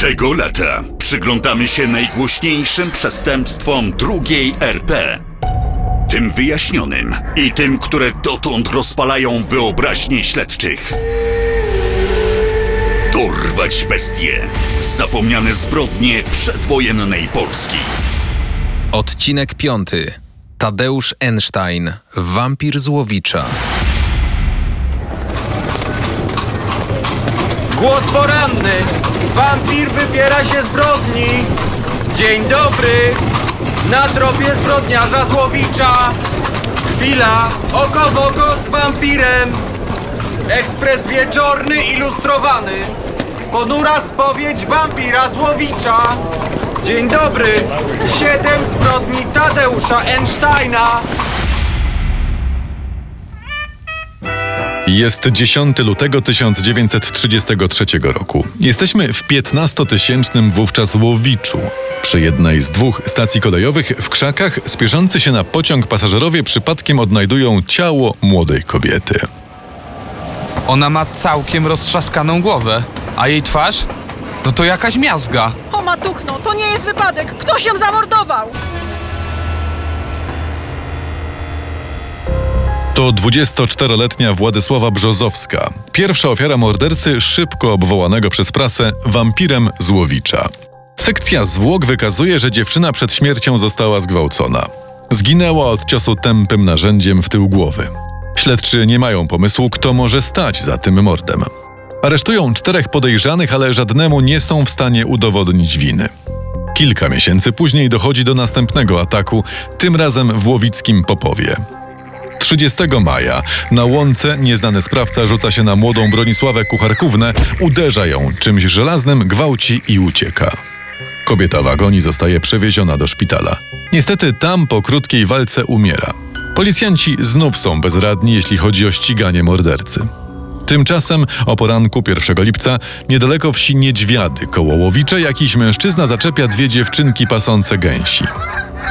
Tego lata przyglądamy się najgłośniejszym przestępstwom drugiej RP. Tym wyjaśnionym i tym, które dotąd rozpalają wyobraźnię śledczych. Dorwać bestie. Zapomniane zbrodnie przedwojennej Polski. Odcinek piąty. Tadeusz Einstein, wampir Złowicza. Głos poranny! Wampir wybiera się zbrodni! Dzień dobry! Na tropie zbrodniarza Złowicza! Chwila! Oko w oko z wampirem! Ekspres wieczorny ilustrowany! Ponura spowiedź wampira Złowicza! Dzień dobry! Siedem zbrodni Tadeusza Einsteina! Jest 10 lutego 1933 roku. Jesteśmy w 15-tysięcznym wówczas Łowiczu. Przy jednej z dwóch stacji kolejowych w krzakach spieszący się na pociąg pasażerowie przypadkiem odnajdują ciało młodej kobiety. Ona ma całkiem roztrzaskaną głowę, a jej twarz? No to jakaś miazga. O matuchno, to nie jest wypadek! Ktoś ją zamordował! To 24-letnia Władysława Brzozowska, pierwsza ofiara mordercy szybko obwołanego przez prasę wampirem Złowicza. Sekcja zwłok wykazuje, że dziewczyna przed śmiercią została zgwałcona. Zginęła od ciosu tępym narzędziem w tył głowy. Śledczy nie mają pomysłu, kto może stać za tym mordem. Aresztują czterech podejrzanych, ale żadnemu nie są w stanie udowodnić winy. Kilka miesięcy później dochodzi do następnego ataku, tym razem w łowickim Popowie. 30 maja na łące nieznany sprawca rzuca się na młodą Bronisławę Kucharkównę, uderza ją czymś żelaznym, gwałci i ucieka. Kobieta w agonii zostaje przewieziona do szpitala. Niestety tam po krótkiej walce umiera. Policjanci znów są bezradni, jeśli chodzi o ściganie mordercy. Tymczasem o poranku 1 lipca niedaleko wsi Niedźwiady koło Łowicze jakiś mężczyzna zaczepia dwie dziewczynki pasące gęsi.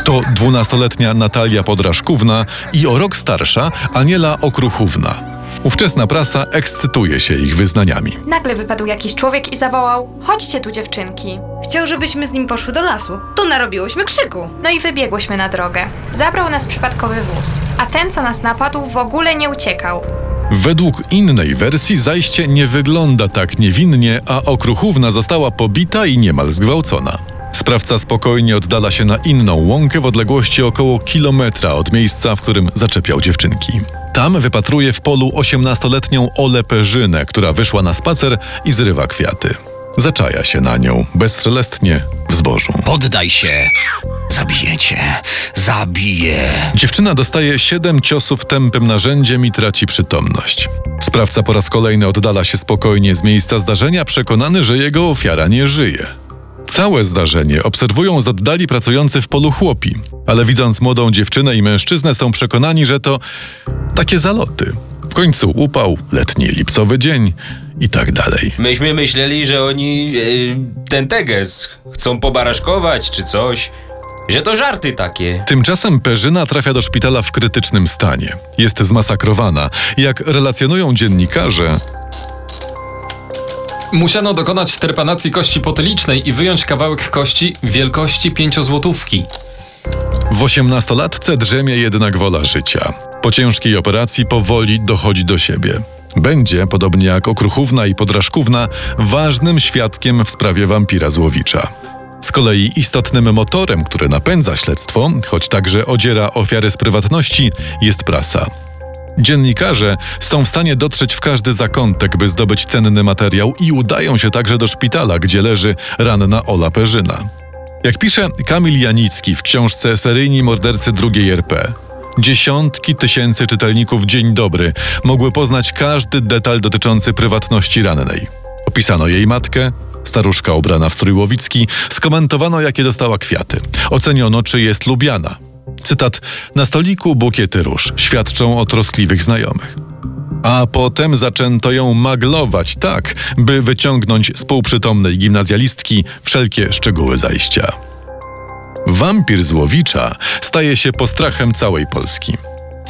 To dwunastoletnia Natalia Podrażkówna i o rok starsza Aniela Okruchówna. Ówczesna prasa ekscytuje się ich wyznaniami. Nagle wypadł jakiś człowiek i zawołał: Chodźcie tu, dziewczynki. Chciał, żebyśmy z nim poszły do lasu. To narobiłyśmy krzyku. No i wybiegłyśmy na drogę. Zabrał nas przypadkowy wóz, a ten, co nas napadł, w ogóle nie uciekał. Według innej wersji zajście nie wygląda tak niewinnie, a Okruchówna została pobita i niemal zgwałcona. Sprawca spokojnie oddala się na inną łąkę w odległości około kilometra od miejsca, w którym zaczepiał dziewczynki. Tam wypatruje w polu 18-letnią Olę Perzynę, która wyszła na spacer i zrywa kwiaty. Zaczaja się na nią bezstrzelestnie w zbożu. Poddaj się. Zabiję cię. Zabiję. Dziewczyna dostaje siedem ciosów tępym narzędziem i traci przytomność. Sprawca po raz kolejny oddala się spokojnie z miejsca zdarzenia, przekonany, że jego ofiara nie żyje. Całe zdarzenie obserwują z oddali pracujący w polu chłopi, ale widząc młodą dziewczynę i mężczyznę są przekonani, że to takie zaloty. W końcu upał, letni lipcowy dzień i tak dalej. Myśmy myśleli, że oni e, ten teges chcą pobaraszkować czy coś. Że to żarty takie. Tymczasem Perzyna trafia do szpitala w krytycznym stanie. Jest zmasakrowana. Jak relacjonują dziennikarze, Musiano dokonać trepanacji kości potylicznej i wyjąć kawałek kości wielkości pięciozłotówki. w osiemnastolatce drzemie jednak wola życia. Po ciężkiej operacji powoli dochodzi do siebie. Będzie, podobnie jak Okruchówna i Podrażkówna, ważnym świadkiem w sprawie wampira Złowicza. Z kolei istotnym motorem, który napędza śledztwo, choć także odziera ofiary z prywatności, jest prasa. Dziennikarze są w stanie dotrzeć w każdy zakątek, by zdobyć cenny materiał i udają się także do szpitala, gdzie leży ranna Ola Perzyna. Jak pisze Kamil Janicki w książce Seryjni mordercy II RP, dziesiątki tysięcy czytelników Dzień Dobry mogły poznać każdy detal dotyczący prywatności rannej. Opisano jej matkę, staruszka ubrana w strój łowicki, skomentowano jakie dostała kwiaty, oceniono czy jest lubiana. Cytat: Na stoliku bukiety róż świadczą o troskliwych znajomych. A potem zaczęto ją maglować tak, by wyciągnąć z półprzytomnej gimnazjalistki wszelkie szczegóły zajścia. Wampir Złowicza staje się postrachem całej Polski.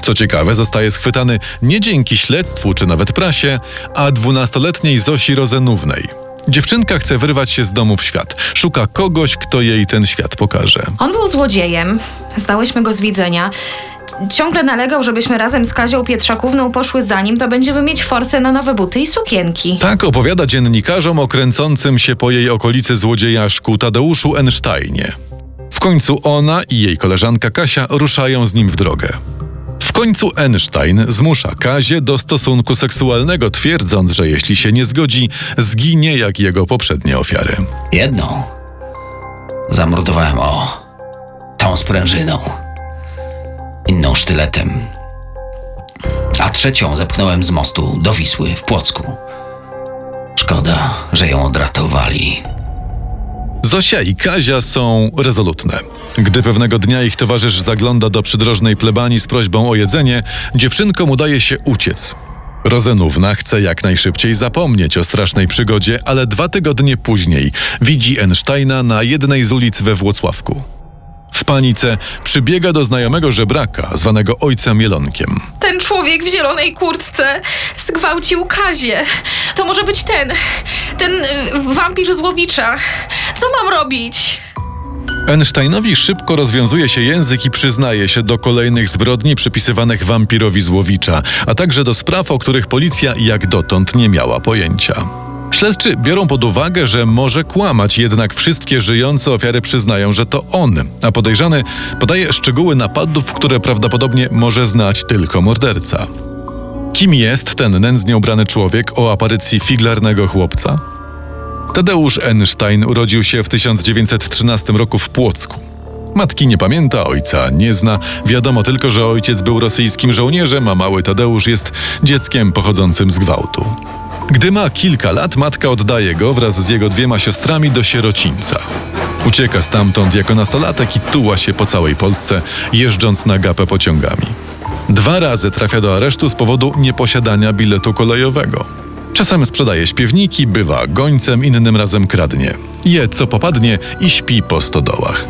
Co ciekawe, zostaje schwytany nie dzięki śledztwu czy nawet prasie, a dwunastoletniej Zosi Rozenównej. Dziewczynka chce wyrwać się z domu w świat. Szuka kogoś, kto jej ten świat pokaże. On był złodziejem, znałyśmy go z widzenia. Ciągle nalegał, żebyśmy razem z Kazią Pietrzakówną poszły za nim, to będziemy mieć forsę na nowe buty i sukienki. Tak opowiada dziennikarzom o kręcącym się po jej okolicy złodziejaszku Tadeuszu Einsteinie. W końcu ona i jej koleżanka Kasia ruszają z nim w drogę. W końcu Einstein zmusza Kazię do stosunku seksualnego, twierdząc, że jeśli się nie zgodzi, zginie jak jego poprzednie ofiary. Jedną zamordowałem o tą sprężyną, inną sztyletem, a trzecią zepchnąłem z mostu do Wisły w Płocku. Szkoda, że ją odratowali. Zosia i Kazia są rezolutne. Gdy pewnego dnia ich towarzysz zagląda do przydrożnej plebanii z prośbą o jedzenie, dziewczynkom udaje się uciec. Rozenówna chce jak najszybciej zapomnieć o strasznej przygodzie, ale dwa tygodnie później widzi Einsteina na jednej z ulic we Włocławku. W panice przybiega do znajomego żebraka, zwanego ojcem Mielonkiem. Ten człowiek w zielonej kurtce zgwałcił Kazię. To może być ten, ten y, wampir z Łowicza. Co mam robić? Einsteinowi szybko rozwiązuje się język i przyznaje się do kolejnych zbrodni przypisywanych wampirowi Złowicza, a także do spraw, o których policja jak dotąd nie miała pojęcia. Śledczy biorą pod uwagę, że może kłamać, jednak wszystkie żyjące ofiary przyznają, że to on, a podejrzany podaje szczegóły napadów, które prawdopodobnie może znać tylko morderca. Kim jest ten nędznie ubrany człowiek o aparycji figlarnego chłopca? Tadeusz Einstein urodził się w 1913 roku w Płocku. Matki nie pamięta, ojca nie zna. Wiadomo tylko, że ojciec był rosyjskim żołnierzem, a mały Tadeusz jest dzieckiem pochodzącym z gwałtu. Gdy ma kilka lat, matka oddaje go wraz z jego dwiema siostrami do sierocińca. Ucieka stamtąd jako nastolatek i tuła się po całej Polsce, jeżdżąc na gapę pociągami. Dwa razy trafia do aresztu z powodu nieposiadania biletu kolejowego. Czasem sprzedaje śpiewniki, bywa gońcem, innym razem kradnie. Je co popadnie i śpi po stodołach.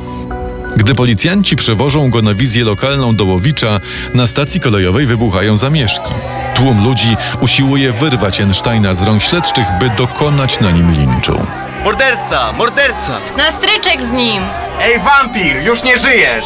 Gdy policjanci przewożą go na wizję lokalną do Łowicza, na stacji kolejowej wybuchają zamieszki. Tłum ludzi usiłuje wyrwać Einsteina z rąk śledczych, by dokonać na nim linczu. Morderca! Morderca! Na stryczek z nim! Ej, wampir! Już nie żyjesz!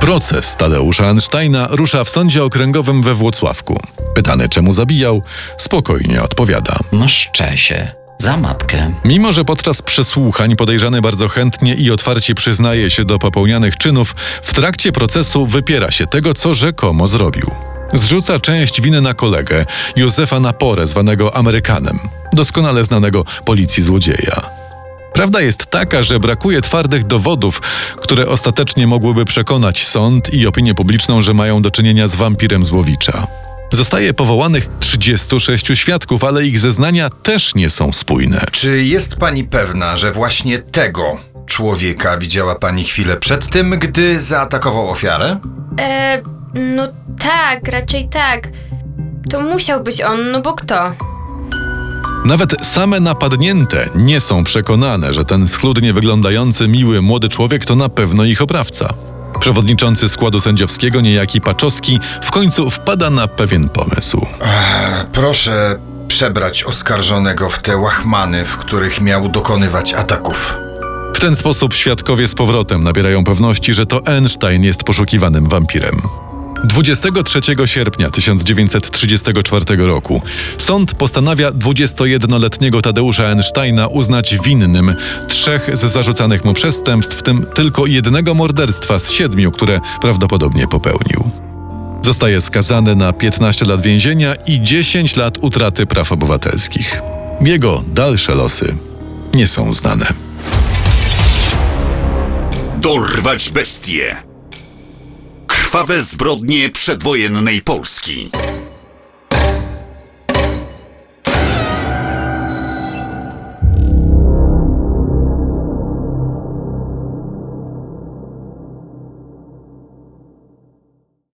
Proces Tadeusza Einsteina rusza w sądzie okręgowym we Włocławku. Pytany czemu zabijał, spokojnie odpowiada. No szczesie, za matkę. Mimo, że podczas przesłuchań podejrzany bardzo chętnie i otwarcie przyznaje się do popełnianych czynów, w trakcie procesu wypiera się tego, co rzekomo zrobił. Zrzuca część winy na kolegę, Józefa Naporę, zwanego Amerykanem, doskonale znanego policji złodzieja. Prawda jest taka, że brakuje twardych dowodów, które ostatecznie mogłyby przekonać sąd i opinię publiczną, że mają do czynienia z wampirem Złowicza. Zostaje powołanych 36 świadków, ale ich zeznania też nie są spójne. Czy jest pani pewna, że właśnie tego człowieka widziała pani chwilę przed tym, gdy zaatakował ofiarę? E, no tak, raczej tak. To musiał być on, no bo kto? Nawet same napadnięte nie są przekonane, że ten schludnie wyglądający, miły młody człowiek to na pewno ich oprawca. Przewodniczący składu sędziowskiego, niejaki Paczowski, w końcu wpada na pewien pomysł. Ech, proszę przebrać oskarżonego w te łachmany, w których miał dokonywać ataków. W ten sposób świadkowie z powrotem nabierają pewności, że to Einstein jest poszukiwanym wampirem. 23 sierpnia 1934 roku sąd postanawia 21-letniego Tadeusza Einsteina uznać winnym trzech z zarzucanych mu przestępstw, w tym tylko jednego morderstwa z siedmiu, które prawdopodobnie popełnił. Zostaje skazany na 15 lat więzienia i 10 lat utraty praw obywatelskich. Jego dalsze losy nie są znane. Dorwać bestie. Krwawe zbrodnie przedwojennej Polski.